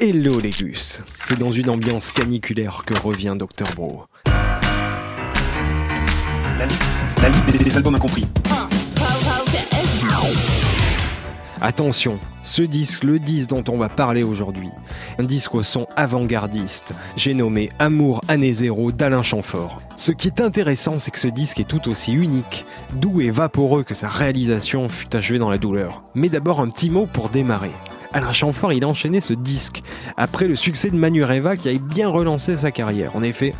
Hello les gus, c'est dans une ambiance caniculaire que revient Dr Bro. La, li- la liste des albums incompris. Attention, ce disque, le disque dont on va parler aujourd'hui, un disque au son avant-gardiste, j'ai nommé Amour année zéro d'Alain Chamfort. Ce qui est intéressant, c'est que ce disque est tout aussi unique, doux et vaporeux que sa réalisation fut achevée dans la douleur. Mais d'abord un petit mot pour démarrer. Alain Chamfort, il a enchaîné ce disque après le succès de Manureva qui avait bien relancé sa carrière. En effet,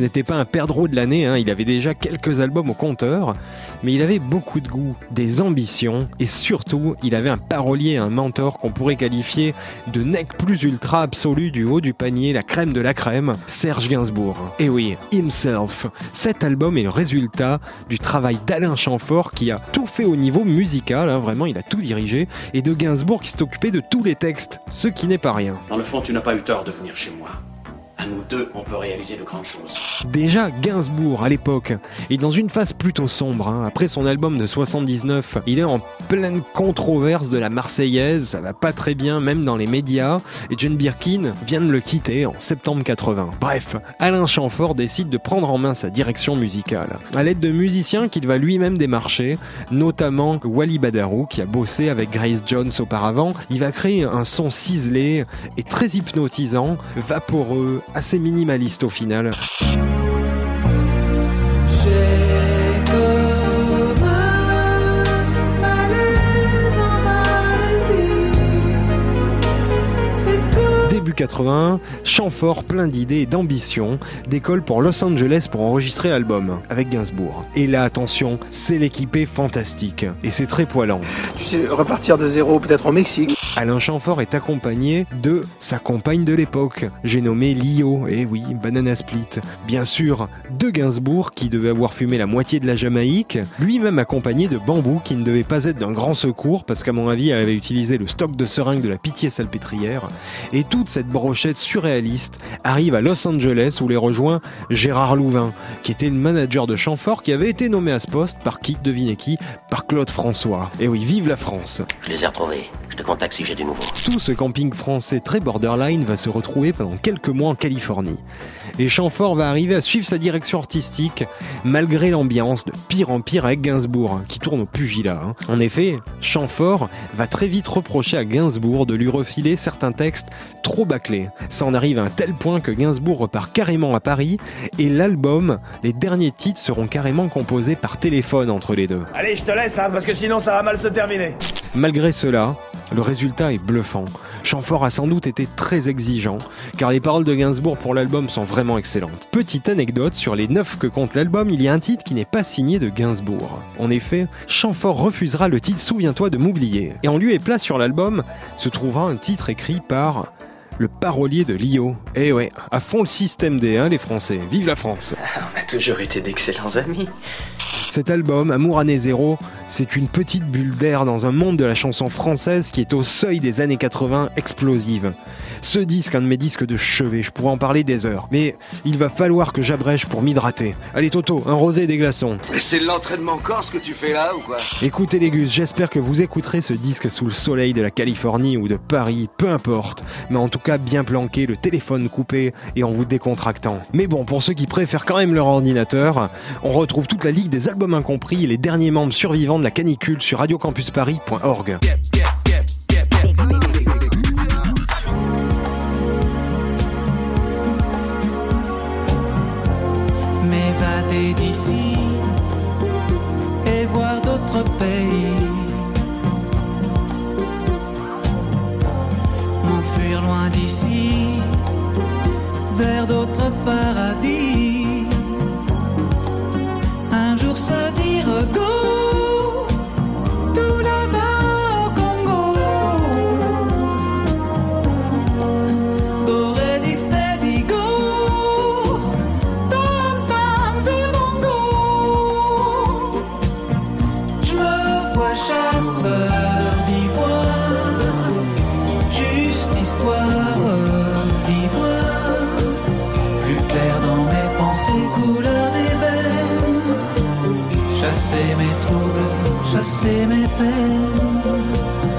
ce n'était pas un perdreau de l'année, hein, il avait déjà quelques albums au compteur, mais il avait beaucoup de goût, des ambitions, et surtout, il avait un parolier, un mentor qu'on pourrait qualifier de nec plus ultra absolu du haut du panier, la crème de la crème, Serge Gainsbourg. Et oui, Himself. Cet album est le résultat du travail d'Alain Chamfort qui a tout fait au niveau musical, hein, vraiment, il a tout dirigé, et de Gainsbourg qui s'est occupé de tous les textes, ce qui n'est pas rien. Dans le fond, tu n'as pas eu tort de venir chez moi. Nous deux, on peut réaliser de grandes choses. Déjà, Gainsbourg, à l'époque, est dans une phase plutôt sombre. hein. Après son album de 79, il est en pleine controverse de la Marseillaise, ça va pas très bien, même dans les médias, et Jane Birkin vient de le quitter en septembre 80. Bref, Alain Chamfort décide de prendre en main sa direction musicale, à l'aide de musiciens qu'il va lui-même démarcher, notamment Wally Badarou, qui a bossé avec Grace Jones auparavant. Il va créer un son ciselé et très hypnotisant, vaporeux, assez minimaliste au final. Début 81, Chamfort, plein d'idées et d'ambition, décolle pour Los Angeles pour enregistrer l'album avec Gainsbourg. Et là, attention, c'est l'équipé fantastique et c'est très poilant. Tu sais, repartir de zéro, peut-être au Mexique. Alain Chamfort est accompagné de sa compagne de l'époque, j'ai nommé Lio, et oui, Banana Split. Bien sûr, de Gainsbourg qui devait avoir fumé la moitié de la Jamaïque, lui-même accompagné de Bambou qui ne devait pas être d'un grand secours parce qu'à mon avis, elle avait utilisé le stock de seringues de la pitié salpêtrière. Et toute cette brochette surréaliste arrive à Los Angeles où les rejoint Gérard Louvain, qui était le manager de Chamfort qui avait été nommé à ce poste par qui, devinez qui, par Claude François. Et oui, vive la France Je les ai retrouvés. Je te contacte si j'ai tout ce camping français très borderline va se retrouver pendant quelques mois en Californie. Et Chamfort va arriver à suivre sa direction artistique, malgré l'ambiance de pire en pire avec Gainsbourg, qui tourne au pugilat. hein. En effet, Chamfort va très vite reprocher à Gainsbourg de lui refiler certains textes trop bâclés. Ça en arrive à un tel point que Gainsbourg repart carrément à Paris, et l'album, les derniers titres seront carrément composés par téléphone entre les deux. Allez, je te laisse, hein, parce que sinon ça va mal se terminer. Malgré cela, le résultat est bluffant. Chamfort a sans doute été très exigeant, car les paroles de Gainsbourg pour l'album sont vraiment excellentes. Petite anecdote, sur les neuf que compte l'album, il y a un titre qui n'est pas signé de Gainsbourg. En effet, Chamfort refusera le titre Souviens-toi de m'oublier. Et en lieu et place sur l'album se trouvera un titre écrit par le parolier de Lio. Eh ouais, à fond le système D, hein, les Français. Vive la France On a toujours été d'excellents amis. Cet album, Amour année zéro, c'est une petite bulle d'air dans un monde de la chanson française qui est au seuil des années 80 explosive. Ce disque, un de mes disques de chevet, je pourrais en parler des heures. Mais il va falloir que j'abrège pour m'hydrater. Allez Toto, un rosé et des glaçons. Mais c'est l'entraînement corse que tu fais là ou quoi? Écoutez les gus, j'espère que vous écouterez ce disque sous le soleil de la Californie ou de Paris, peu importe. Mais en tout cas bien planqué, le téléphone coupé et en vous décontractant. Mais bon, pour ceux qui préfèrent quand même leur ordinateur, on retrouve toute la ligue des albums incompris et les derniers membres survivants de la canicule sur radiocampusparis.org. m'évader d'ici et voir d'autres pays. M'enfuir loin d'ici vers d'autres Chasser mes troubles, chasser mes peines.